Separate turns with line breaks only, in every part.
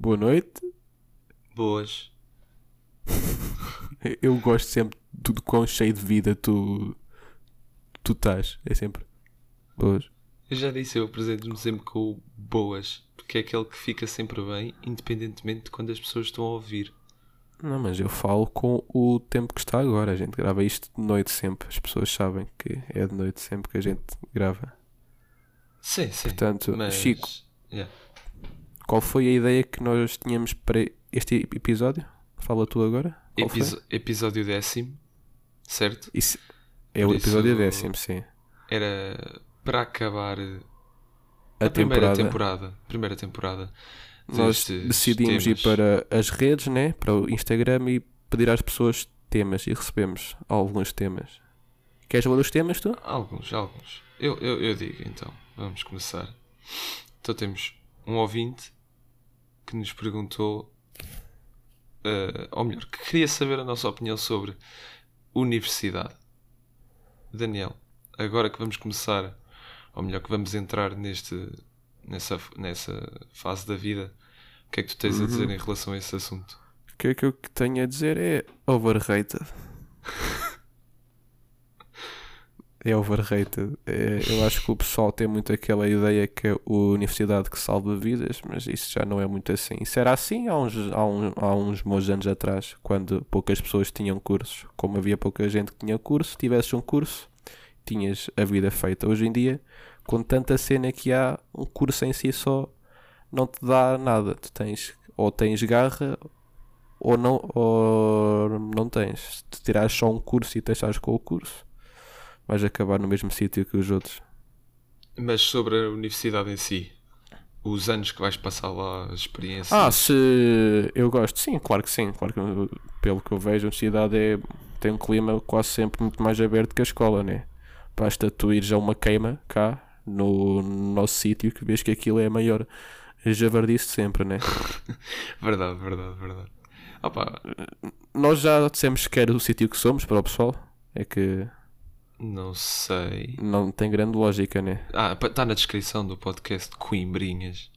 Boa noite.
Boas.
Eu gosto sempre tudo quão cheio de vida tu, tu estás. É sempre. Boas.
Eu já disse, eu apresento-me sempre com o boas, porque é aquele que fica sempre bem, independentemente de quando as pessoas estão a ouvir.
Não, mas eu falo com o tempo que está agora. A gente grava isto de noite sempre. As pessoas sabem que é de noite sempre que a gente grava.
Sim, sim.
Portanto,
mas...
Chico,
Yeah.
Qual foi a ideia que nós tínhamos para este episódio? Fala tu agora.
Episo- Episódio décimo, certo?
Isso é o
Por isso-
episódio décimo, sim.
Era para acabar
A,
a, primeira
temporada.
temporada. Primeira temporada.
Nós decidimos ir
temas.
para as redes, né? para o Instagram e pedir às pessoas temas e recebemos alguns temas. Queres ler os temas tu?
Alguns, alguns. Eu, eu, eu digo então, vamos começar. Então temos um ouvinte que nos perguntou, eh, ou melhor, que queria saber a nossa opinião sobre universidade. Daniel, agora que vamos começar, ou melhor, que vamos entrar neste, nessa, nessa fase da vida, o que é que tu tens a dizer em relação a esse assunto?
O que é que eu tenho a dizer é overrated. É overrated. É, eu acho que o pessoal tem muito aquela ideia que é a universidade que salva vidas, mas isso já não é muito assim. Isso era assim há uns, há, há uns bons anos atrás, quando poucas pessoas tinham cursos. Como havia pouca gente que tinha curso, tivesses um curso, tinhas a vida feita. Hoje em dia, com tanta cena que há, um curso em si só não te dá nada. Tu tens, ou tens garra, ou não, ou não tens. Se tirares só um curso e deixares com o curso, vais acabar no mesmo sítio que os outros.
Mas sobre a universidade em si, os anos que vais passar lá, as experiências.
Ah, se eu gosto, sim, claro que sim. Claro que eu- pelo que eu vejo, a universidade é, tem um clima quase sempre muito mais aberto que a escola, né? Basta tu ires a uma queima cá no, no nosso sítio que vês que aquilo é a maior javardice de sempre, né?
Verdade, verdade, verdade. Opa,
Nós já dissemos que era o sítio que somos para o pessoal. É que
não sei.
não tem grande lógica, né?
Ah, está na descrição do podcast Coimbrinhas.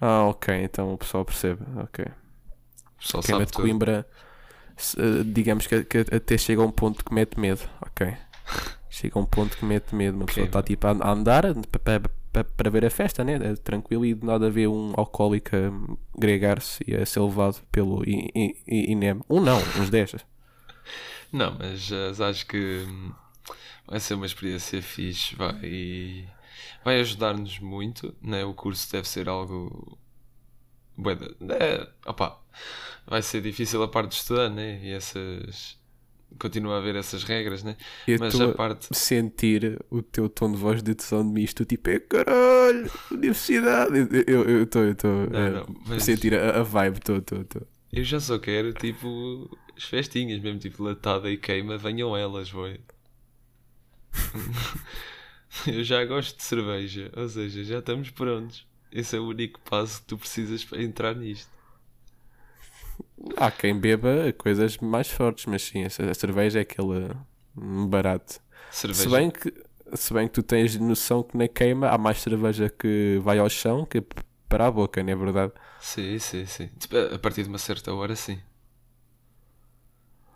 Ah, ok, então o pessoal percebe. Ok.
O pessoal
Queima
sabe
de
tudo.
Coimbra, eh, digamos que, que até chega a um ponto que mete medo. Ok. Chega a um ponto que mete medo. Uma pessoa está tipo a andar para ver a festa, né? É tranquilo e de nada ver um alcoólico a gregar-se e a ser levado pelo INEM. Um não, uns 10.
Não, mas ah, acho que hum, vai ser uma experiência fixe vai, e vai ajudar-nos muito. Né? O curso deve ser algo. É, opa, vai ser difícil a parte de estudar, né? E essas. Continua a haver essas regras, né?
Eu
Mas a parte.
sentir o teu tom de voz de tesão de misto, tipo, é caralho, universidade. Eu estou eu estou
não, mas-
sentir a, a vibe, estou, estou, estou.
Eu já só quero, tipo, as festinhas, mesmo tipo latada e queima, venham elas, foi. Eu já gosto de cerveja, ou seja, já estamos prontos. Esse é o único passo que tu precisas para entrar nisto.
Há quem beba coisas mais fortes, mas sim, a cerveja é aquele hum, barato.
Cerveja.
Se bem, que, se bem que tu tens noção que na queima há mais cerveja que vai ao chão que para a boca, não é verdade?
Sim, sim, sim. Tipo, A partir de uma certa hora, sim.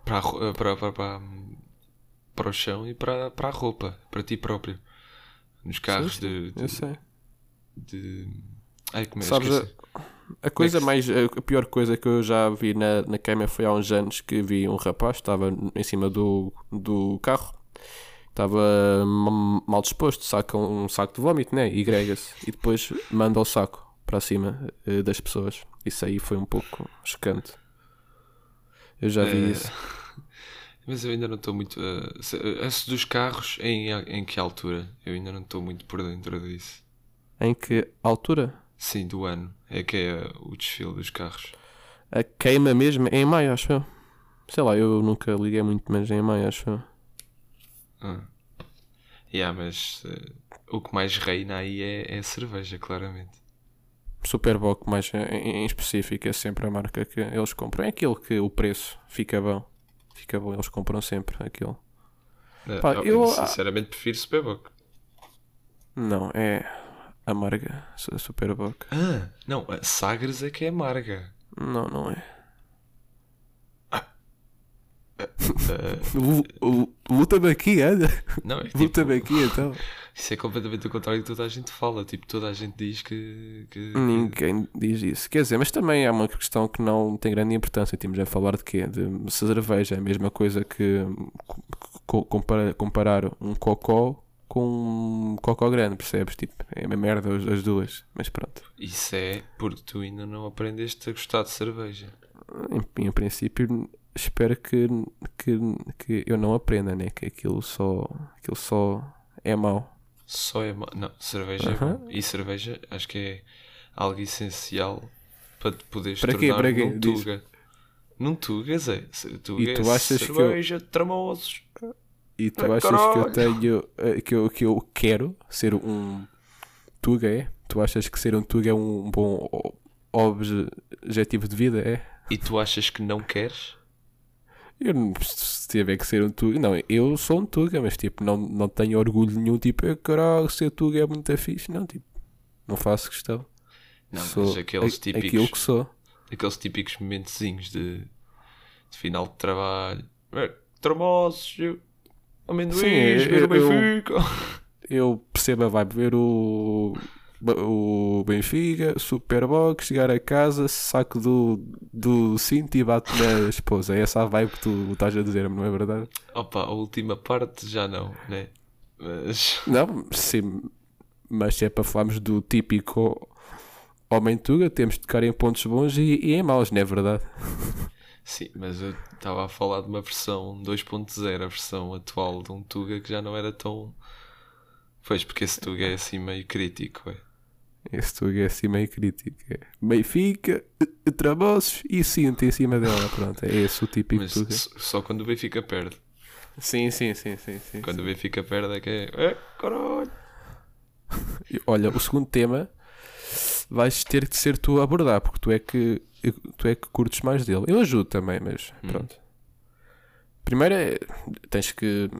Para, ro- para, para, para, para o chão e para, para a roupa, para ti próprio. Nos carros
Sim,
de,
Eu
de,
sei.
de. Ai, como é?
Sabes, a, a coisa
se-
mais. A, pior coisa que eu já vi na, na queima foi há uns anos que vi um rapaz, estava em cima do, do carro, estava m- mal disposto, saca um saco de vómito, né? E grega-se. E depois manda o saco para cima eh, das pessoas. Isso aí foi um pouco chocante. Eu já vi
Eh,
isso.
Mas eu ainda não estou muito. Uh, esse dos carros, em, em que altura? Eu ainda não estou muito por dentro disso.
Em que altura?
Sim, do ano. É que é o desfile dos carros.
A queima mesmo é em maio, acho eu. Sei lá, eu nunca liguei muito, mas é em maio, acho eu.
Ah. Yeah, mas uh, o que mais reina aí é, é a cerveja, claramente.
Superboc, mais em, em específico, é sempre a marca que eles compram. É aquele que o preço fica bom. Fica bom, eles compram sempre aquilo.
Uh,
Pá,
eu,
eu-
sinceramente prefiro Superboc.
Não, é. Amarga. Su- Superboc.
Ah, não, a Sagres é que é amarga.
Não, não é.
Ah,
lu- Luta-me aqui, anda.
não, é tipo,
Luta-me aqui então.
isso é completamente o contrário do que toda a gente fala. Tipo, toda a gente diz que. que-
Ninguém diz isso. Quer dizer, mas também é uma questão que não tem grande importância. Temos a falar de quê? De cerveja. É a mesma coisa que co- compara- comparar um cocó com um cocó grande, percebes? Tipo, é a mesma merda as, as duas. Mas pronto.
Isso é porque tu ainda não aprendeste a gostar de cerveja.
Em, em princípio, espero que, que, que eu não aprenda, né? Que aquilo só, aquilo só é mau.
Só é. Não, cerveja é
Aham.
bom. E cerveja acho que é algo essencial para te poderes
Para
tornar
Para quê?
num
Diz.
tuga. Num tuga, Zé. Tuga
E tu
é
achas que eu-
cerveja, tramosos.
E tu
Ah,
achas que eu
caralho.
tenho eh, que eu, que eu quero ser um Tuga é? Tu achas que ser um Tuga é um bom objetivo de vida? É?
E tu achas que não queres?
Eu não se tiver que ser um Tuga. Não, eu sou um Tuga, mas tipo, não, não tenho orgulho nenhum. Tipo, "Eh, caralho, ser Tuga é muito fixe. Não, tipo, não faço questão.
Não,
sou
mas aqueles típicos.
aquilo que sou.
aqueles típicos momentozinhos de, de final de trabalho. Tramosos, eu- amendoins,
Sim, eu-
o Benfica.
Eu percebo a vibe, ver o, o Benfica, Superbox, chegar a casa, saco do, do cinto e bate na esposa. É essa a vibe que tu estás a dizer, não é verdade?
Opa, a última parte já não, né? Mas.
Não, sim, mas se é para falarmos do típico homem tuga, temos de tocar em pontos bons e, e em maus, não é verdade?
Sim, mas eu estava a falar de uma versão 2.0, a versão atual de um Tuga que já não era tão. Pois, porque esse Tuga é assim meio crítico, é.
Esse tuga é assim meio crítico. É Benfica, eh, trabalhos e cinto em cima dela. Pronto, é esse o típico
Mas
tuga.
só quando o Benfica perde.
Sim, sim, sim, sim. sim.
Quando o Benfica perde é que é. É, caralho!
Olha, o segundo tema vais ter de ser tu a abordar, porque tu é que tu é que curtes mais dele. Eu ajudo também, mas
Hum.
pronto. Primeiro é tens que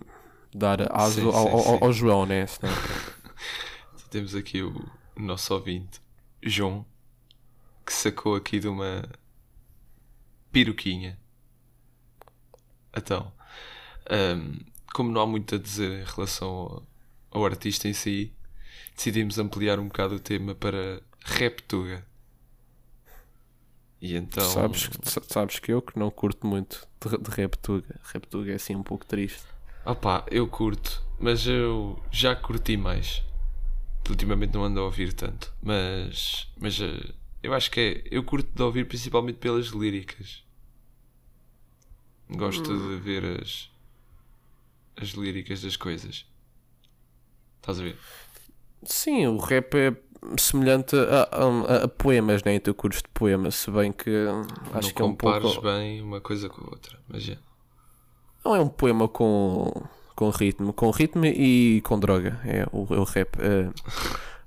dar aso
Sim,
ao,
sim,
ao-
sim.
ao João, né? Senão-
Temos aqui o nosso ouvinte, João, que sacou aqui de uma piroquinha. Então, ahm, como não há muito a dizer em relação ao, ao artista em si, decidimos ampliar um bocado o tema para Reptuga. E então.
sabes, sabes que eu que não curto muito de, de Reptuga. Reptuga é assim um pouco triste.
Opá, eu curto, mas eu já curti mais. Ultimamente não ando a ouvir tanto, mas, mas eh, eu acho que é. Eu curto de ouvir principalmente pelas líricas. Gosto de ver as, as líricas das coisas. Estás a ver?
Sim, o rap é semelhante a, a- a poemas, né? E tu curtes de poemas, se bem que acho
não
que é um
compares
pouco.
bem uma coisa com a outra, mas é.
Não é um poema com, com ritmo, com ritmo e com droga. É o, é o rap. É,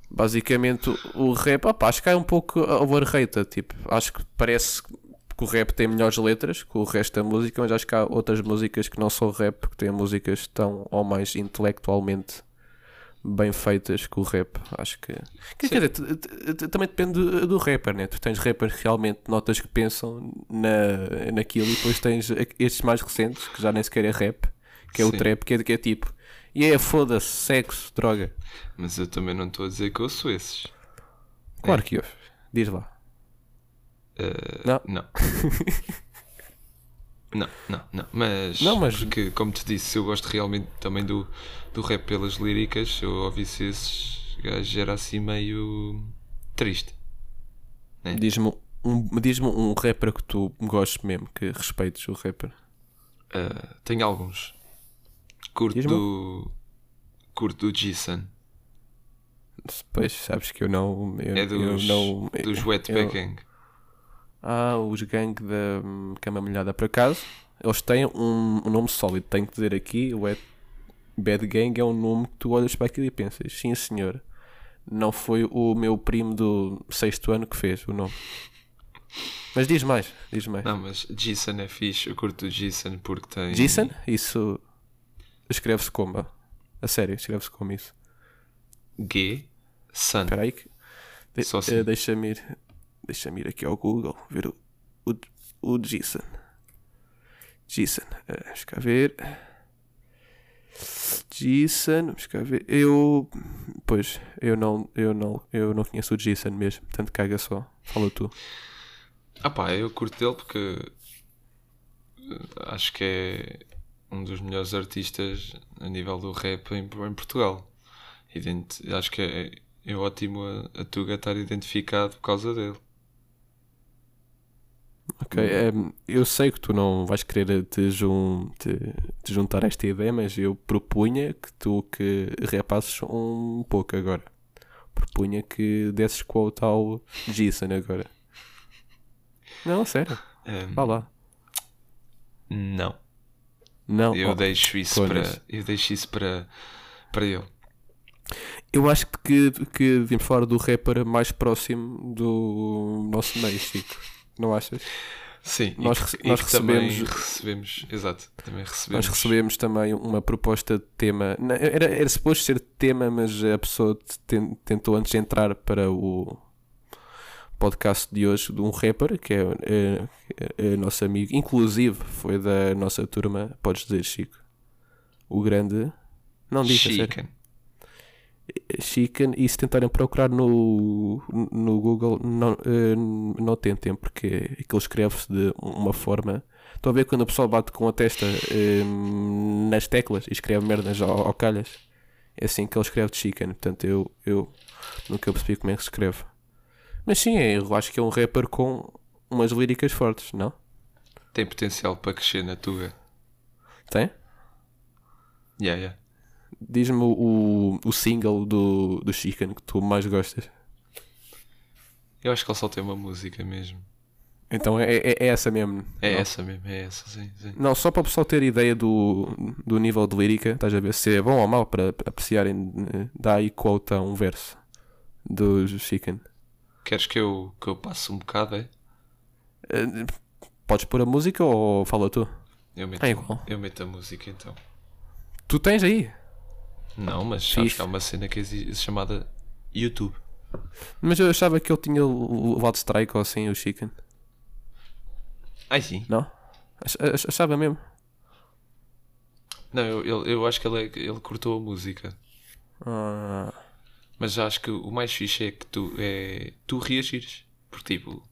basicamente, o rap, opa, acho que é um pouco overrated. Tipo, acho que parece que o rap tem melhores letras que o resto da música, mas acho que há outras músicas que não são rap, que têm músicas tão ou mais intelectualmente bem feitas que o rap. Acho que. Quer dizer, também depende do, do rapper, né? Tu tens rappers que realmente notas que pensam na, naquilo e depois tens estes mais recentes, que já nem sequer é rap, que é o
Sim.
trap, que é, que é tipo. E é foda-se, sexo, droga.
Mas eu também não estou a dizer que eu sou esses.
Claro que ouve. Diz lá.
Eh,
Não.
Não. não, não, não. Mas,
Não, mas-
porque, como te disse, eu gosto realmente também do, do rap pelas líricas. Eu ouvisse esses gajos era assim meio triste.
Diz-me um, diz um rapper que tu gostes mesmo, que respeites o rapper.
Eh, tenho alguns. Curto do. Curto do G-Sun.
Pois, sabes que eu não. Eu,
É dos,
eu não
dos Gang.
Ah, os gangue da Cama Molhada. Por acaso, eles têm um, um nome sólido. Tenho que dizer aqui: o Wet Bad Gang é um nome que tu olhas para aquilo e pensas, sim senhor. Não foi o meu primo do sexto ano que fez o nome. Mas diz mais, diz mais.
Não, mas G-Sun é fixe. Eu curto o G-Sun porque tem.
Jason? Isso escreve-se como? A sério, escreve-se como isso.
G, Sun.
Espera aí. que- de-
assim.
eh, Deixa-me ir. Deixa-me ir aqui ao Google ver o, o, o Jason. Jason. eh, Vamos cá ver. Jason. Vamos cá ver. Eu. Pois, eu não, eu não, eu não conheço o Jason mesmo. Portanto, caga só. Fala tu.
Ah pá, eu curto dele porque eh, acho que é um dos melhores artistas a nível do rap em, em Portugal. Ident- acho que é, é ótimo a, a Tuga estar identificado por causa dele.
Ok, em, eu sei que tu não vais querer te, jun- te- te juntar a esta ideia, mas eu propunha que tu que repasses um pouco agora. Propunha que desses quote ao Jason agora. Não, sério,
Ehm,
vá lá.
não,
Não,
eu
oh,
deixo isso para eu deixo isso para para ele.
eu acho que, que devíamos falar do rapper mais próximo do nosso meio, Chico. Não achas?
Sim, e
Nós
que- e
nós
também
recebemos-
recebemos, exato, também recebemos.
Nós recebemos também uma proposta de tema. Não, Era, era suposto ser tema, mas a pessoa ten- tentou antes de entrar para o podcast de hoje de um rapper que é, é, é- é nosso amigo, inclusive foi da nossa turma. Podes dizer, Chico, o grande. Não sério.
Chicken.
Chicken e se tentarem procurar no, no Google não, eh, não tentem porque aquilo escreve-se de uma forma estão a ver quando o pessoal bate com a testa eh, nas teclas e escreve merdas ao, ao calhas é assim que ele escreve de Chicken portanto eu, eu nunca percebi como é que se escreve mas sim, eu acho que é um rapper com umas líricas fortes, não?
Tem potencial para crescer na Tuga.
Tem?
Yeah, yeah.
Diz-me o, o single do, do Chicken que tu mais gostas.
Eu acho que ele só tem uma música mesmo.
Então é, é, é essa mesmo.
É
não?
essa mesmo, é essa, sim, sim.
Não, só para o pessoal ter ideia do, do nível de lírica, estás a ver se é bom ou mau para apreciarem, eh, dá aí quote a um verso do Chicken.
Queres que eu, que eu passe um bocado, é?
Eh, Podes pôr a música ou fala tu?
Eu meto,
É
eu meto a música então.
Tu tens aí,
Não, mas sabes
Fixe.
que há uma cena que existe chamada YouTube.
mas eu achava que ele tinha levado strike ou assim, o Chicken.
Ai sim.
Não? Ach- ach- Achava mesmo.
Não, eu, eu, eu acho que ele, é- ele cortou a música.
Ah,
Mas acho que o mais fixe é que tu, é, tu reagires. Porque tipo,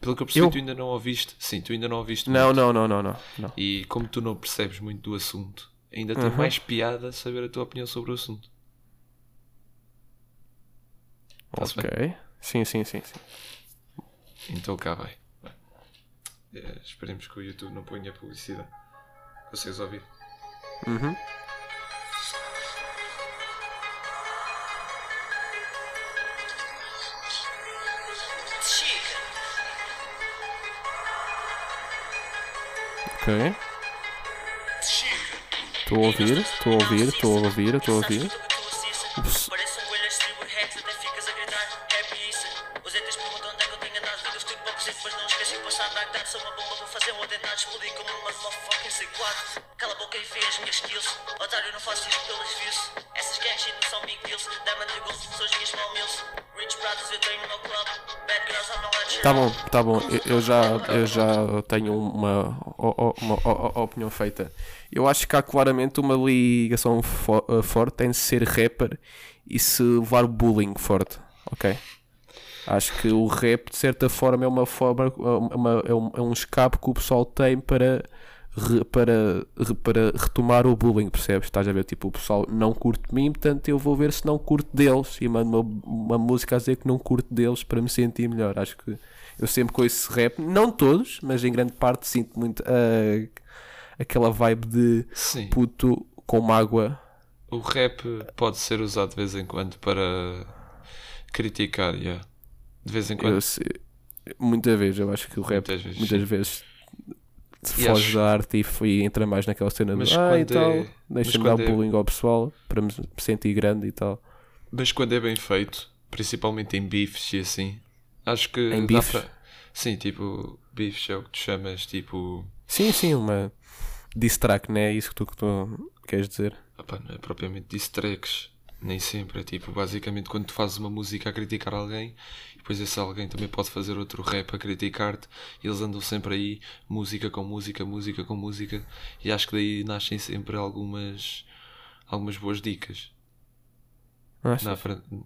pelo que eu percebi,
Eu?
tu ainda não ouviste. Sim, tu ainda não ouviste
não,
muito.
não, não, não, não, não.
E como tu não percebes muito do assunto, ainda tem
Uhum.
mais piada saber a tua opinião sobre o assunto.
Ok. Sim, sim, sim, sim.
Então cá vai. É, esperemos que o YouTube não ponha publicidade. Vocês ouvir?
Uhum.
Minhas small meals. Rich brothers, eu tenho no club. Bad girls, I'm not letting
Tá bom, tá bom. Eu já, eu já tenho uma, o- opinião feita. Eu acho que há claramente uma ligação fo- eh, forte em ser rapper e se levar bullying forte, ok? Acho que o rap, de certa forma, é uma forma, uma- é, um, é um escape que o pessoal tem para, re- para, re- para retomar o bullying, percebes? Estás a ver? Tipo, o pessoal não curte mim, portanto eu vou ver se não curto deles e mando uma, uma música a dizer que não curto deles para me sentir melhor. Acho que eu sempre com esse rap, não todos, mas em grande parte sinto muito ah, aquela vibe de
Sim.
puto com mágoa.
O rap pode ser usado de vez em quando para criticar, yeah. De vez em quando.
Eu muitas vezes eu acho que o rap
Muitas vezes,
muitas vezes
E
foge
acho-
da arte e, foi, entra mais naquela cena
Mas
de ah, e
quando
tal,
é-
deixa-me dar
é-
bullying ao pessoal para me sentir grande e tal.
Mas quando é bem feito, principalmente em bifes e assim, acho que.
Em bifes?
para- Sim, tipo, bifes é o que tu chamas, tipo.
Sim, sim, uma diss track, não é isso que tu, que tu queres dizer?
opá, não é propriamente diss tracks. Nem sempre. É tipo, basicamente, quando tu fazes uma música a criticar alguém, depois esse alguém também pode fazer outro rap a criticar-te, e eles andam sempre aí, música com música, música com música, e acho que daí nascem sempre algumas, algumas boas dicas.
Achas?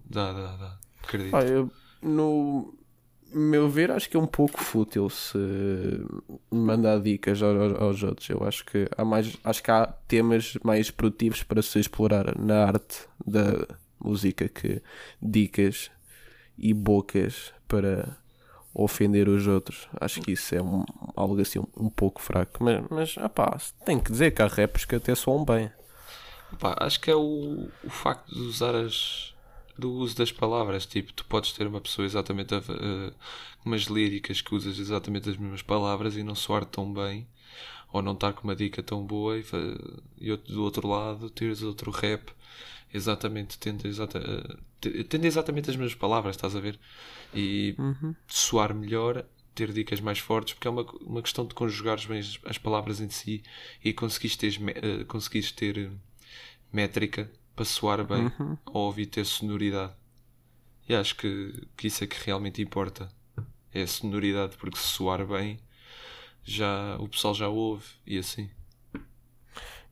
Dá, dá, dá, dá. Acredito.
Ah, eu, no meu ver, acho que é um pouco fútil se mandar dicas aos, aos outros. Eu acho que há mais, acho que há temas mais produtivos para se explorar na arte da música que dicas e bocas para ofender os outros. Acho que isso é um- algo assim um, um pouco fraco. Mas, mas opá, tem que dizer que há rappers que até soam bem.
Acho que é o, o facto de usar as. Do uso das palavras. Tipo, tu podes ter uma pessoa exatamente a, eh, umas líricas que usas exatamente as mesmas palavras e não soar tão bem, ou não estar com uma dica tão boa, e, e do outro lado teres outro rap exatamente tendo, exata, te- tendo exatamente as mesmas palavras, estás a ver? E soar melhor. Ter dicas mais fortes, porque é uma, uma questão de conjugares bem as, as palavras em si e conseguires ter, conseguires ter métrica para soar bem ou ouvir ter sonoridade. E acho que, que isso é que realmente importa. É a sonoridade, porque se soar bem, já, o pessoal já ouve e assim.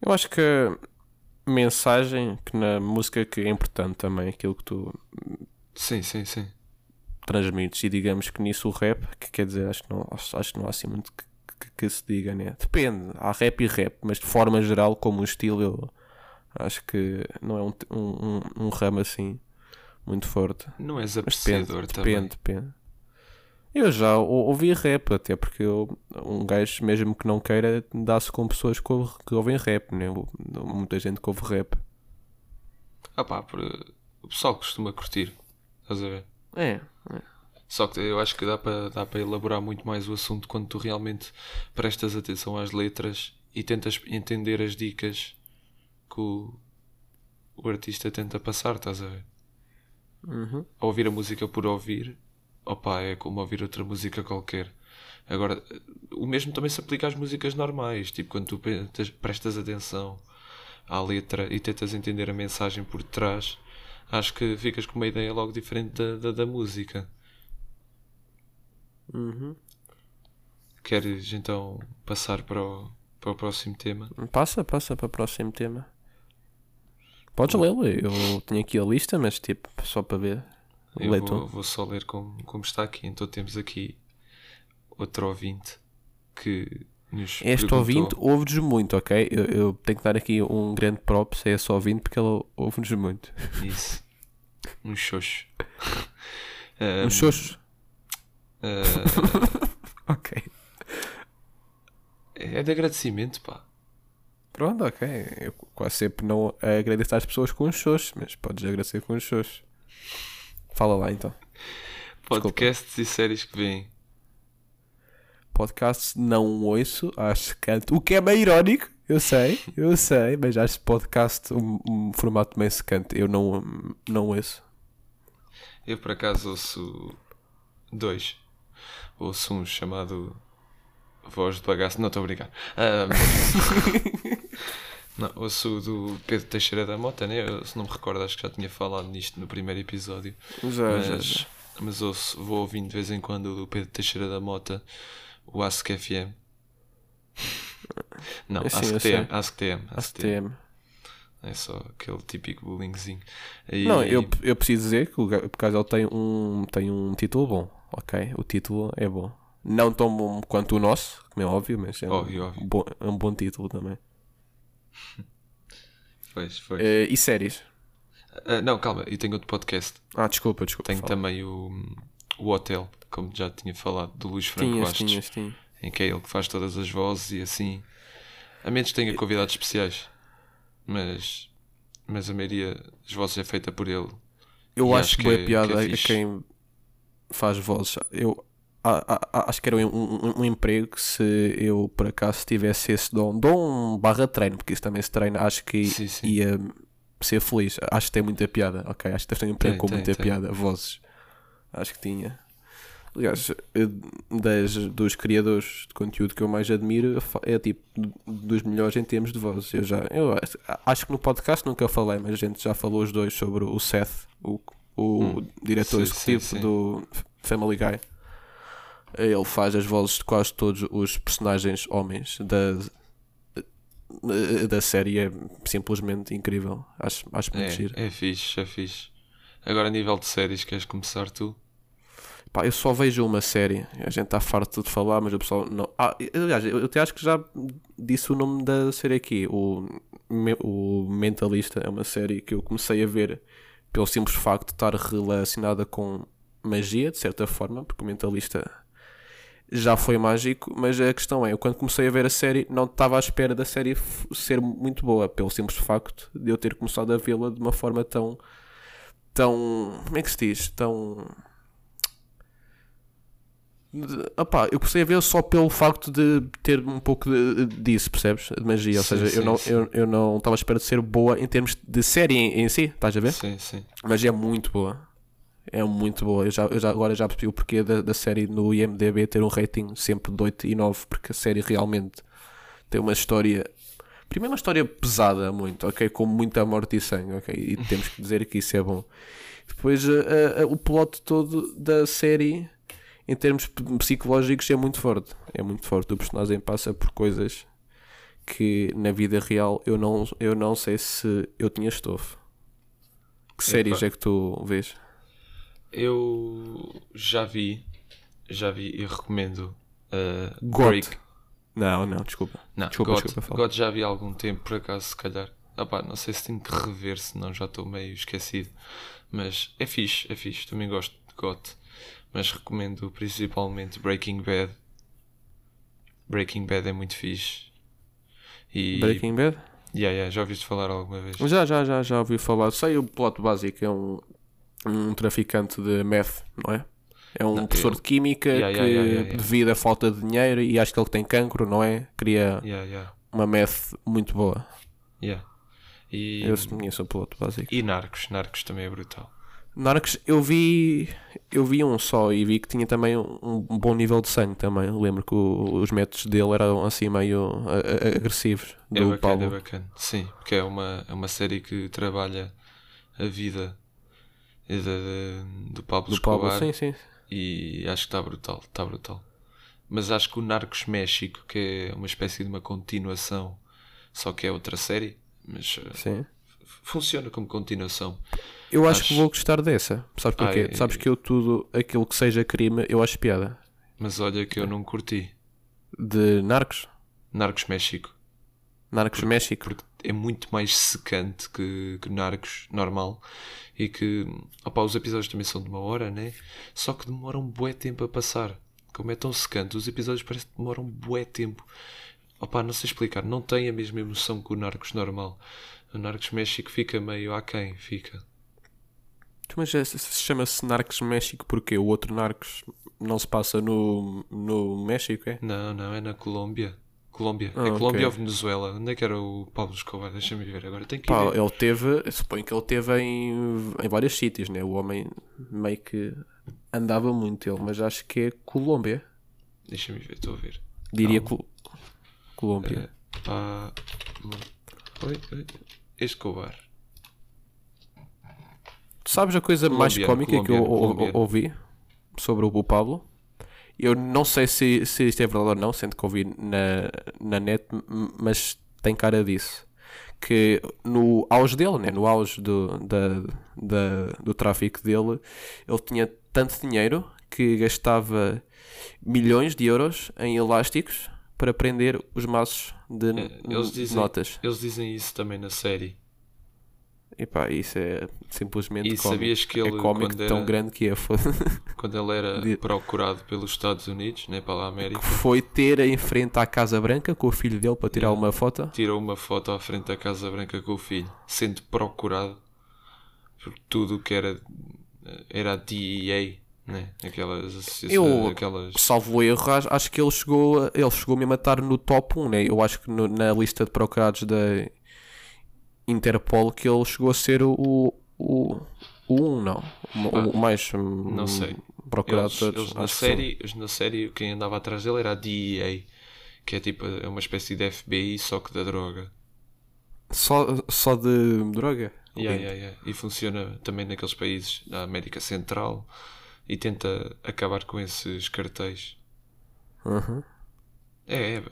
Eu acho que a mensagem que na música que é importante também, aquilo que tu
Sim, sim, sim.
transmites e digamos que nisso o rap, que quer dizer, acho que não, acho, acho que não há assim muito que, que- que se diga, né? Depende, há rap e rap, mas de forma geral, como um estilo, eu acho que não é um, um, um, um ramo assim muito forte.
Não és
Mas depende,
apreciador também.
depende, depende. Eu já ou- ouvi rap, até porque eu, um gajo, mesmo que não queira, dá-se com pessoas que, ouve- que ouvem rap, né? Muita gente que ouve rap.
Ah pá, por- o pessoal costuma curtir. Estás a ver?
É,
Só que eu acho que dá para dá para elaborar muito mais o assunto quando tu realmente prestas atenção às letras e tentas entender as dicas que o, o artista tenta passar, estás a ver?
Uhum.
Ouvir a música por ouvir, opá, é como ouvir outra música qualquer. Agora, o mesmo também se aplica às músicas normais, tipo quando tu prestas- atenção à letra e tentas entender a mensagem por trás, acho que ficas com uma ideia logo diferente da, da, da música.
Uhum.
Queres então passar para o, para o próximo tema?
Passa, passa para o próximo tema. Podes lê-lo, eu tenho aqui a lista, mas tipo, só para ver.
Eu
Lê
vou, vou só ler como, como está aqui. Então temos aqui outro ouvinte que nos
Este
perguntou-
ouvinte ouve-nos muito, ok? Eu, eu tenho que dar aqui um grande props a esse ouvinte porque ele ouve-nos muito.
Isso. Um xoxo.
Um
Um,
xoxo.
ah,
Ok.
é de agradecimento, pá.
Pronto, ok. Eu quase sempre não agradeço às pessoas com os xoxos, mas podes agradecer com os xoxos. Fala lá então.
Podcasts e séries que vêm.
Podcast não ouço, acho que canto. O que é meio irónico, eu sei, eu sei, mas acho podcast um, um formato meio secante. Eu não, não ouço.
Eu por acaso ouço dois. Ouço um chamado Voz de Bagaço. Não, estou a brincar. Ah, não, ouço o do Pedro Teixeira da Mota, né? Eu, se não me recordo, acho que já tinha falado nisto no primeiro episódio.
Já, já,
mas,
já.
mas ouço, vou ouvindo de vez em quando o do Pedro Teixeira da Mota, o Ask FM. Não,
Sim,
Ask
eu
TM,
sei.
Ask TM, Ask TM.
ACTM.
É só aquele típico bullyingzinho. E-
Não, eu, eu preciso dizer que o por causa ele tem um, tem um título bom, ok? O título é bom. Não tão bom quanto o nosso, como é óbvio, mas é um,
Óbvio, óbvio.
Bom, é um bom título também.
Pois, foi.
Eh, e séries?
Ah, não, calma, e tenho outro podcast.
Ah, desculpa, desculpa.
Tenho
fala.
também o, o Hotel, como já tinha falado, do Luís Franco
Tinhas,
Bastos,
tinhas, tinhas.
em que é ele que faz todas as vozes e assim. A menos que tenha convidados especiais, mas, mas a maioria das vozes é feita por ele.
Eu
E
acho
acho
que
que
é piada
que é
a quem faz vozes. Eu a- a- a- acho que era um, um- um emprego que se eu por acaso tivesse esse dom, dom barra treino, porque isso também se treina, acho que
Sim, sim.
ia ser feliz. Acho que tem muita piada, ok? Acho que ter um emprego
Tem,
com
tem,
muita
tem.
piada, vozes. Acho que tinha. Aliás, das, dos criadores de conteúdo que eu mais admiro, é tipo dos melhores em termos de voz. Eu já, eu acho- que no podcast nunca falei, mas a gente já falou os dois sobre o Seth, o, o
Hum,
diretor
sim,
executivo do Family Guy. Ele faz as vozes de quase todos os personagens homens da, da série. É simplesmente incrível. Acho, acho muito giro.
É, é fixe, é fixe. Agora, a nível de séries, queres começar tu?
Pá, eu só vejo uma série. A gente está farto de falar, mas o pessoal não. Ah, aliás, eu até acho que já disse o nome da série aqui. O, o Mentalista é uma série que eu comecei a ver pelo simples facto de estar relacionada com magia, de certa forma, porque o Mentalista já foi mágico. Mas a questão é, eu quando comecei a ver a série, não estava à espera da série ser muito boa, pelo simples facto de eu ter começado a vê-la de uma forma tão. tão. como é que se diz? Tão opá, eu comecei a ver só pelo facto de ter um pouco de- disso, percebes? De magia. Ou
Sim,
seja, eu
sim,
não
sim.
eu, eu não estava à espera de ser boa em termos de série em, em si, estás a ver?
Sim, sim.
Mas é muito boa. É muito boa. Eu já, eu já agora já percebi o porquê da, da série no IMDB ter um rating sempre de 8 e 9, porque a série realmente tem uma história. Primeiro, uma história pesada, muito, ok? Com muita morte e sangue, ok? E temos que dizer que isso é bom. Depois, a- a- a- o plot todo da série, em termos psicológicos, é muito forte. É muito forte. O personagem passa por coisas que na vida real eu não, eu não sei se eu tinha estofo. Que séries
Epá.
é que tu vês?
Eu já vi, já vi e recomendo uh,
God. Não, não, desculpa.
Não,
Desculpa,
God,
desculpa.
God já vi há algum tempo, por acaso, se calhar. Ah pá, não sei se tenho que rever, senão já estou meio esquecido. Mas é fixe, é fixe. Também gosto de God. Mas recomendo principalmente Breaking Bad. Breaking Bad é muito fixe. E
Breaking Bad?
Yeah, yeah, já ouviste falar alguma vez?
Já, já, já, já ouvi falar. Sei o plot básico, é um, um traficante de meth, não é? É um
Não,
professor
ele-
de química
Yeah,
que,
yeah, yeah,
devido à falta de dinheiro, e acho que ele tem cancro, não é? Cria uma meth muito boa.
E,
Eu conheço o plot básico.
e Narcos, Narcos também é brutal.
Narcos, eu vi eu vi um só e vi que tinha também um, um bom nível de sangue também. Lembro que o- os métodos dele eram assim meio a- a- agressivos.
É
Do
bacana,
Paulo.
é bacana. Sim, porque é uma, é uma série que trabalha a vida eh, da- da- do Pablo
do
Escobar
sim, sim.
e acho que está brutal, está brutal. Mas acho que o Narcos México, que é uma espécie de uma continuação, só que é outra série, mas eh,
sim.
funciona como continuação.
Eu acho, que
Acho-
vou gostar dessa. Sabes
Ah,
porquê?
é-
Sabes que eu tudo aquilo que seja crime eu acho piada.
Mas olha que eu não curti.
De Narcos?
Narcos México.
Narcos México?
porque é muito mais secante que, que Narcos normal e que opá, os episódios também são de uma hora, né? Só que demoram bué tempo a passar. Como é tão secante, os episódios parece que demoram bué tempo. Opá, não sei explicar, não tem a mesma emoção que o Narcos normal. O Narcos México fica meio aquém, fica.
Mas se se chama-se Narcos México porque o outro Narcos não se passa no, no México, é?
Não, não, é na Colômbia. Colômbia.
Ah,
é Colômbia
ok.
ou Venezuela? Onde é que era o Pablo Escobar? Deixa-me ver agora. Tenho que
Pá,
ver.
ele teve, suponho que ele teve em, em vários sítios, né? O homem meio que andava muito ele, mas acho que é Colômbia.
Deixa-me ver, estou a ver.
Diria. Col- Colômbia.
Pá... Oi, oi. Escobar.
Sabes a coisa mais
Colombiano,
cómica que eu ouvi sobre o Pablo? Eu não sei se, se isto é verdade ou não, sendo que ouvi na, na net, mas tem cara disso. Que no auge dele, né, no auge do, da, da- do tráfico dele, ele tinha tanto dinheiro que gastava milhões de euros em elásticos para prender os maços de
eles dizem-
notas.
Eles dizem isso também na série.
E pá, isso é simplesmente
E
cómico.
sabias que ele,
é cómico
quando
tão
era-
grande que é. foda-
Quando ele era procurado pelos Estados Unidos, né, pela América,
que foi ter em frente à Casa Branca com o filho dele para tirar uma foto.
tirou uma foto à frente da Casa Branca com o filho, sendo procurado por tudo o que era, era a DEA, né? aquelas associações,
Eu-
aquelas...
Salvo erro, acho- acho que ele chegou, a- ele chegou mesmo a estar no top 1, né? Eu acho que no- na lista de procurados da Interpol que ele chegou a ser o, o, o Um não. O- O mais hum,
não sei.
procurado
Eles,
de todos.
eles na série, eles na série, quem andava atrás dele era a DEA, que é tipo é uma espécie de FBI, só que da droga.
Só, só de droga?
Yeah, yeah, yeah. E funciona também naqueles países da América Central e tenta acabar com esses cartéis.
Uhum.
É, é,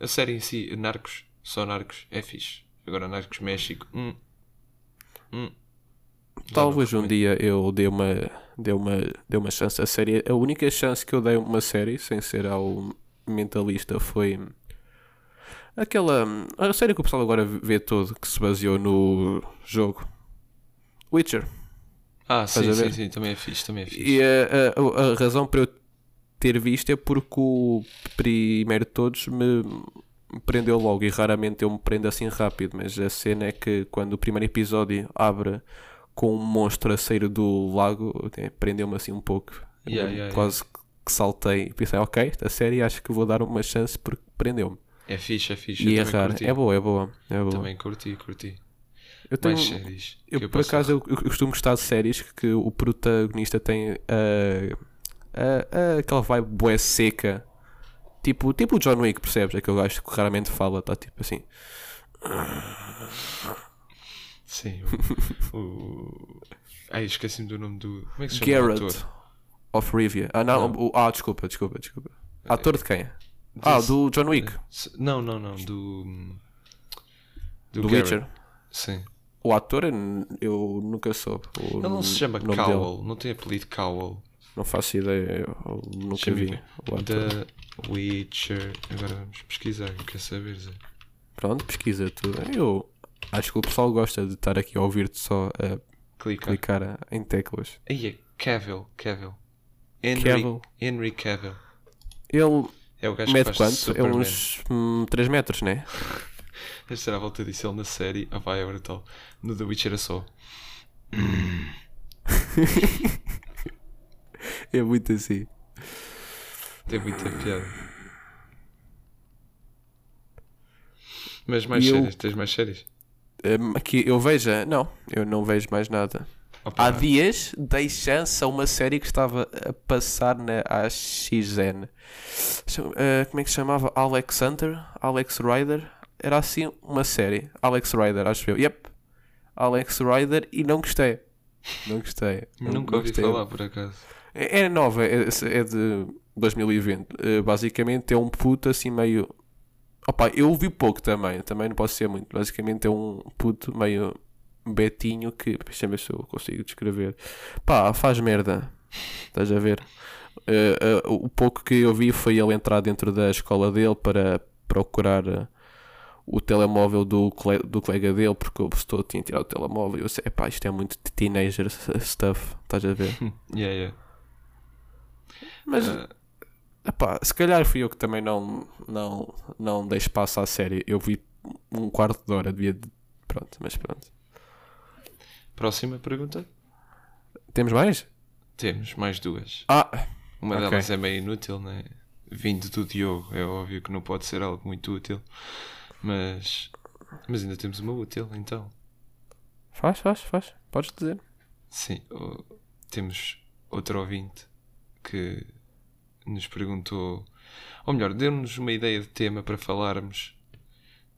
a série em si, Narcos, só Narcos, é fixe. Agora Narcos México, hum. Hum.
Talvez um dia eu dê uma, dê, uma, dê uma chance à série. A única chance que eu dei a uma série, sem ser ao mentalista, foi aquela. A série que o pessoal agora vê todo, que se baseou no jogo Witcher.
Ah, sim, sim, sim, também é fixe, também é fixe.
E a, a- a razão para eu ter visto é porque o primeiro de todos me prendeu logo e raramente eu me prendo assim rápido. Mas a cena é que quando o primeiro episódio abre com um monstro a sair do lago, prendeu-me assim um pouco.
Yeah, yeah,
quase que saltei e pensei, ok, a série acho que vou dar uma chance porque prendeu-me.
É fixe, é fixe.
E é. É boa, é boa. É boa.
Também curti, curti.
Eu tenho,
Mais séries.
Eu, por acaso, eu, eu costumo gostar de séries que o protagonista tem ah, ah, ah, aquela vibe bué seca. Tipo, tipo o John Wick, percebes? Aquele gajo que raramente fala, está tipo assim.
Sim, o. o... Ai, esqueci-me do nome do. Como é que se chama?
Garrett of Rivia. Ah, não,
Não.
o- ah, desculpa, desculpa, desculpa. Ator de quem? Ah, do John Wick,
Não, não, não. Do. Do,
do. Witcher.
Sim.
O ator eu, nunca soube. O
Ele não se chama
nome dele.
Cowell, não tem apelido Cowell.
Não faço ideia, eu nunca vi.
The Witcher. Agora vamos pesquisar, eu quero saber. Zé.
Pronto, pesquisa tudo. Eu acho que o pessoal gosta de estar aqui a ouvir-te só a
Clica.
clicar em teclas.
Aí é Cavill. Cavill. Henry
Cavill.
Henry Cavill.
Ele
É o gajo
mede quanto? É uns hum, 3 metros, né?
Este será a volta disso ele na série. Ah, vai, agora tal. No The Witcher é só.
É muito assim.
Tem muita piada. Mas mais
E eu-
séries, tens mais séries?
Hum, aqui eu vejo. Não, eu não vejo mais nada.
Opa,
Há dias dei chance a uma série que estava a passar na AXN. Eh, como é que se chamava? Alex Hunter? Alex Rider? Era assim uma série. Alex Rider, acho eu. Yep. Alex Rider e não gostei. Não gostei.
Nunca ouvi
gostei.
falar por acaso.
É, é nova, é, é de 2020. Eh, basicamente é um puto assim meio. Opa, eu ouvi pouco também, também não posso ser muito. Basicamente é um puto meio betinho que. Deixa eu ver se eu consigo descrever. Pá, faz merda. Estás a ver? Eh, eh, o pouco que eu vi foi ele entrar dentro da escola dele para procurar o telemóvel do, cole- do colega dele porque o professor tinha tirado o telemóvel. E eu sei, pá, isto é muito teenager stuff. Estás a ver?
Yeah, yeah.
Mas,
Ah,
epá, se calhar fui eu que também não, não, não dei espaço à série. Eu vi um quarto de hora, devia. de- Pronto, mas pronto.
próxima pergunta?
Temos mais?
Temos mais duas.
Ah,
Uma
Ok.
delas é meio inútil, né? Vindo do Diogo, é óbvio que não pode ser algo muito útil. Mas. Mas ainda temos uma útil, então.
faz, faz, faz. Podes dizer.
Sim, temos outro ouvinte que nos perguntou, ou melhor, deu-nos uma ideia de tema para falarmos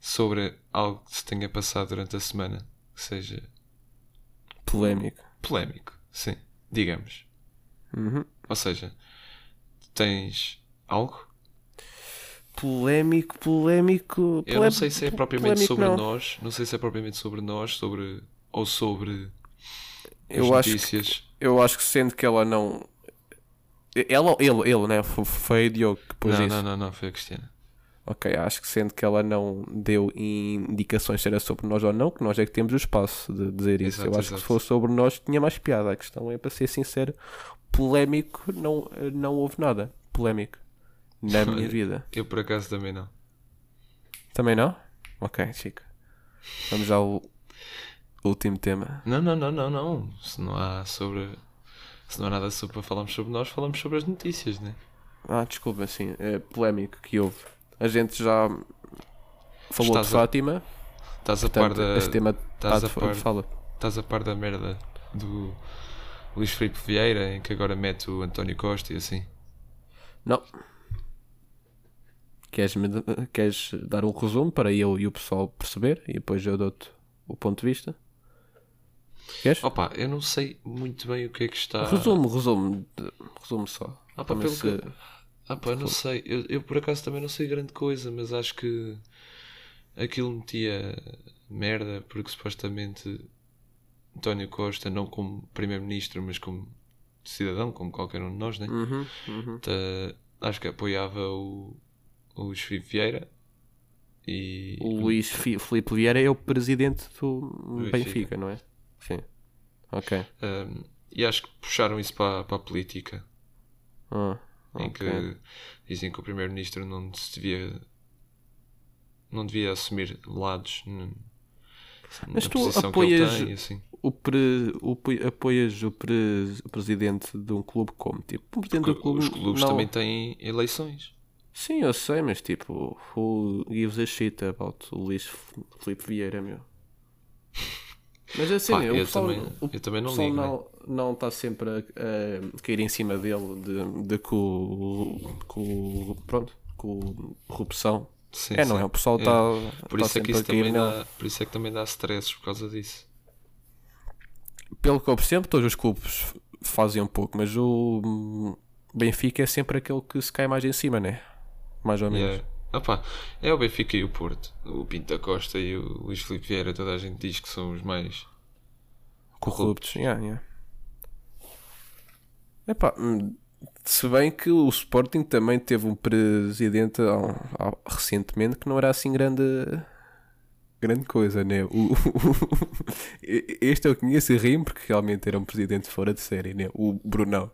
sobre algo que se tenha passado durante a semana, que seja
Polémico.
polémico, sim, digamos.
Uhum.
Ou seja, tens algo?
Polémico, polémico.
Eu não sei se é propriamente sobre
não.
nós, não sei se é propriamente sobre nós, sobre ou sobre as
Eu acho, que,
notícias.
eu acho que sendo que ela não. Ela, ele, ele, né? Foi- o Diogo que pôs
Não,
isso.
não, não, não, foi a Cristiana.
Ok, acho que sendo que ela não deu indicações se era sobre nós ou não, que nós é que temos o espaço de dizer isso.
Exato,
Eu acho que
exato.
se fosse sobre nós tinha mais piada. A questão é, para ser sincero, polémico não, não houve nada. Polémico. Na minha vida.
Eu por acaso também não.
Também não? Ok, Chico. Vamos ao último tema.
Não, não, não, não, não. Se não há sobre. Se não há nada sobre para falarmos sobre nós, falamos sobre as notícias, né?
Ah, desculpa, sim. É polémico que houve. A gente já falou
Estás
de
a-
Fátima.
Estás a par da.
este tema
estás
tá
a par-
fala.
Estás a par da merda do Luís Filipe Vieira, em que agora mete o António Costa e assim.
Não. Queres, -me, queres dar um resumo para eu e o pessoal perceber e depois eu dou-te o ponto de vista? Queres?
Opa, eu não sei muito bem o que é que está.
Resumo, resumo, resumo só.
Ah, pá, pelo
se-
que- Ah, pá, não sei. Eu, eu por acaso também não sei grande coisa, mas acho que aquilo metia merda porque supostamente António Costa, não como Primeiro-Ministro, mas como cidadão, como qualquer um de nós, né?
Uhum, uhum.
Tá- acho que apoiava o, o Luís Filipe Vieira e
O Luís Fi- Filipe Vieira é o presidente do
Benfica.
Benfica, não é? Sim. Ok.
um, e acho que puxaram isso para, para a política.
Ah,
em
ok.
que dizem que o primeiro-ministro não se devia não devia assumir lados
Mas tu
posição
apoias-
tem, assim.
O pre, o, apoias o, pre- o presidente de um clube como? Tipo, o presidente do
Porque
clube
os clubes
não...
também têm eleições.
Sim, eu sei, mas tipo, who gives a shit about o Luís F- Filipe Vieira, meu? Mas assim,
Pá,
o
eu
pessoal,
também-
o
eu também não
pessoal
ligo, né?
não, não está sempre a, a cair em cima dele de, de co, co, pronto, com corrupção.
Sim,
é, não
sim.
é? O pessoal
É.
está
Por
tá
isso é que isso também
nele.
dá, por isso é que também dá stresses por causa disso.
Pelo que eu percebo, todos os clubes fazem um pouco, mas o Benfica é sempre aquele que se cai mais em cima, né? Mais ou menos.
Yeah. Opa, é o Benfica e o Porto. O Pinto da Costa e o Luís Filipe Vieira, toda a gente diz que são os mais
corruptos. Yeah, yeah. Epá, hum, se bem que o Sporting também teve um presidente há- há- recentemente que não era assim grande grande coisa, né? O, este eu conheço e rimo porque realmente era um presidente fora de série, né? O Brunão.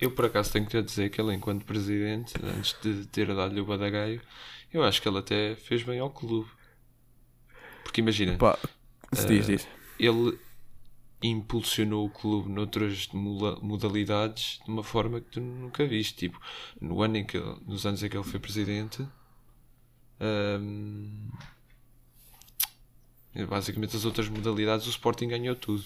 Eu por acaso tenho que dizer que ele, enquanto presidente, antes de ter dado-lhe o badagaio, eu acho que ele até fez bem ao clube. Porque imagina,
Pá, se diz, diz.
ele impulsionou o clube noutras modalidades de uma forma que tu nunca viste. Tipo, no ano em que ele- nos anos em que ele foi presidente, hum, basicamente as outras modalidades o Sporting ganhou tudo.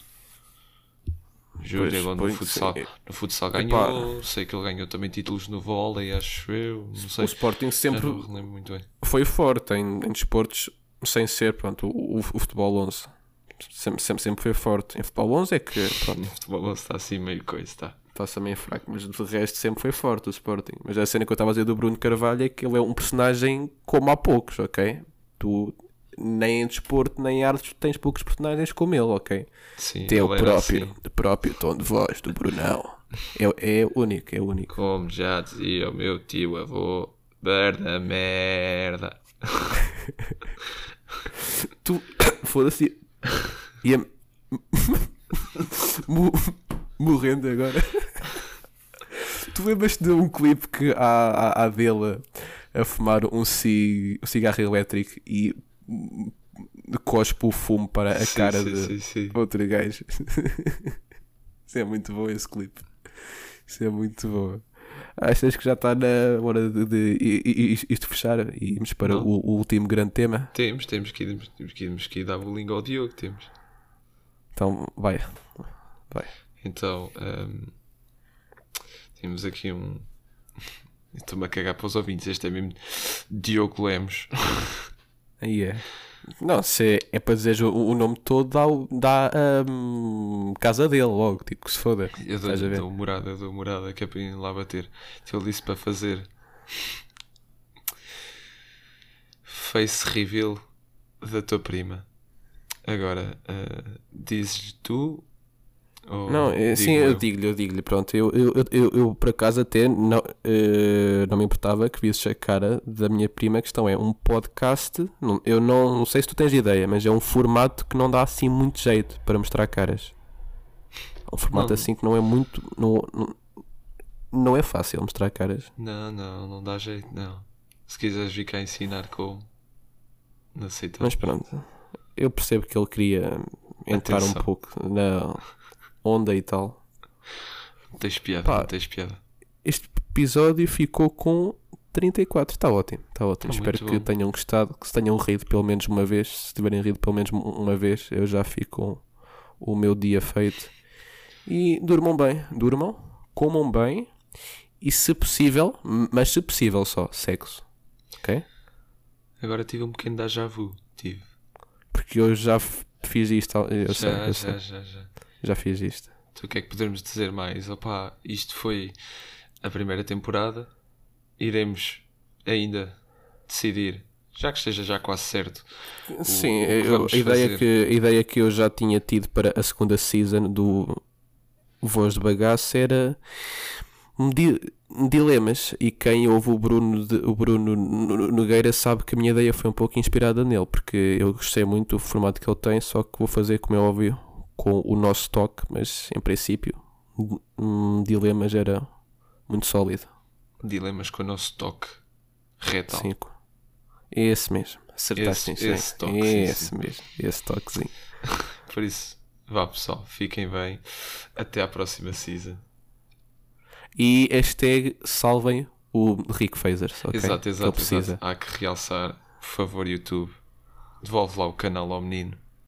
Pois,
ele no futsal,
sim.
no futsal
Epá.
ganhou, sei que ele ganhou também títulos no vôlei, acho eu, não sei.
O Sporting sempre
não me lembro muito bem.
foi forte em, em desportos sem ser, pronto, o, o, futebol 11. Sempre, sempre, sempre foi forte. Em futebol 11 é que, pronto,
O futebol está assim meio coisa, está.
está meio fraco, mas de resto sempre foi forte o Sporting. Mas a cena que eu estava a dizer do Bruno Carvalho é que ele é um personagem como há poucos, ok? Tu nem em desporto nem em artes tens poucos personagens como ele, ok?
Sim,
Tem o
ele era
próprio,
assim.
próprio tom de voz do Brunão. É, é único, é único.
Como já dizia o meu tio avô, merda, merda.
Tu, foda-se, ia Mo- morrendo agora. Tu lembras-te de um clipe que há, há, há dele a, fumar um, ci, um cigarro elétrico e cospe o fumo para a
Sim,
cara
sim,
de
sim, sim.
outro gajo? Isso é muito bom esse clipe. Isso é muito bom. Achas que já está na hora de, de, i- isto fechar e irmos para o, o último grande tema?
Temos, temos que ir, temos que ir, temos que ir dar bullying ao Diogo, temos.
Então, vai. Vai.
Então, hum, temos aqui um. Estou-me a cagar para os ouvintes, este é mesmo Diogo Lemos.
Aí é. Não, se é, é para dizer o, o nome todo, dá, dá a casa dele logo, tipo que se foda.
Eu
Estás a ver?
dou, dou morada, dou morada, que é para ir lá bater. Então ele disse para fazer face reveal da tua prima. Agora, ah, dizes tu? Ou
Não, é, sim,
digo
eu digo-lhe, eu digo-lhe, pronto. Eu, eu, eu, eu, eu, por acaso até não, eh, não me importava que visses a cara da minha prima. A questão é um podcast. Não, eu não, não sei se tu tens ideia, mas é um formato que não dá assim muito jeito para mostrar caras. É um formato
Não.
assim que não é muito. Não, não, não é fácil mostrar caras.
Não, não, não dá jeito, não. Se quiseres vir cá ensinar como, não aceito.
Mas pronto, eu percebo que ele queria entrar
Atenção.
um pouco na onda e tal.
Tens piada,
Pá.
tens piada.
Este episódio ficou com 34. Está ótimo, está ótimo.
Tá
Espero que
bom.
tenham gostado, que se tenham rido pelo menos uma vez. Se tiverem rido pelo menos uma vez, eu já fico o meu dia feito. E durmam bem, durmam, comam bem e se possível, mas se possível só, sexo. Ok?
Agora tive um pequeno déjà vu. Tive.
Porque eu já fiz isto, eu sei,
já,
eu
já,
sei,
já, já.
Já fiz isto.
Então o que é que podemos dizer mais? Opa, isto foi a primeira temporada. Iremos ainda decidir, já que esteja já quase certo.
Sim,
o vamos
a, ideia
fazer.
que, a ideia que eu já tinha tido para a segunda season do Voz de Bagaço era di- dilemas. E quem ouve o Bruno, de- o Bruno Nogueira sabe que a minha ideia foi um pouco inspirada nele, porque eu gostei muito do formato que ele tem, só que vou fazer, como é óbvio, com o nosso toque, mas em princípio, um, dilemas era muito sólido.
Dilemas com o nosso toque retal.
Cinco. Esse mesmo. Acertaste
Esse- esse toque,
Esse
sim.
mesmo. Esse toquezinho.
Por isso, vá pessoal, fiquem bem. Até à próxima season.
E hashtag salvem o Rick Fazers. ok?
Exato,
Que ele
exato,
precisa.
exato. Há que realçar, por favor, YouTube. Devolve lá o canal ao menino.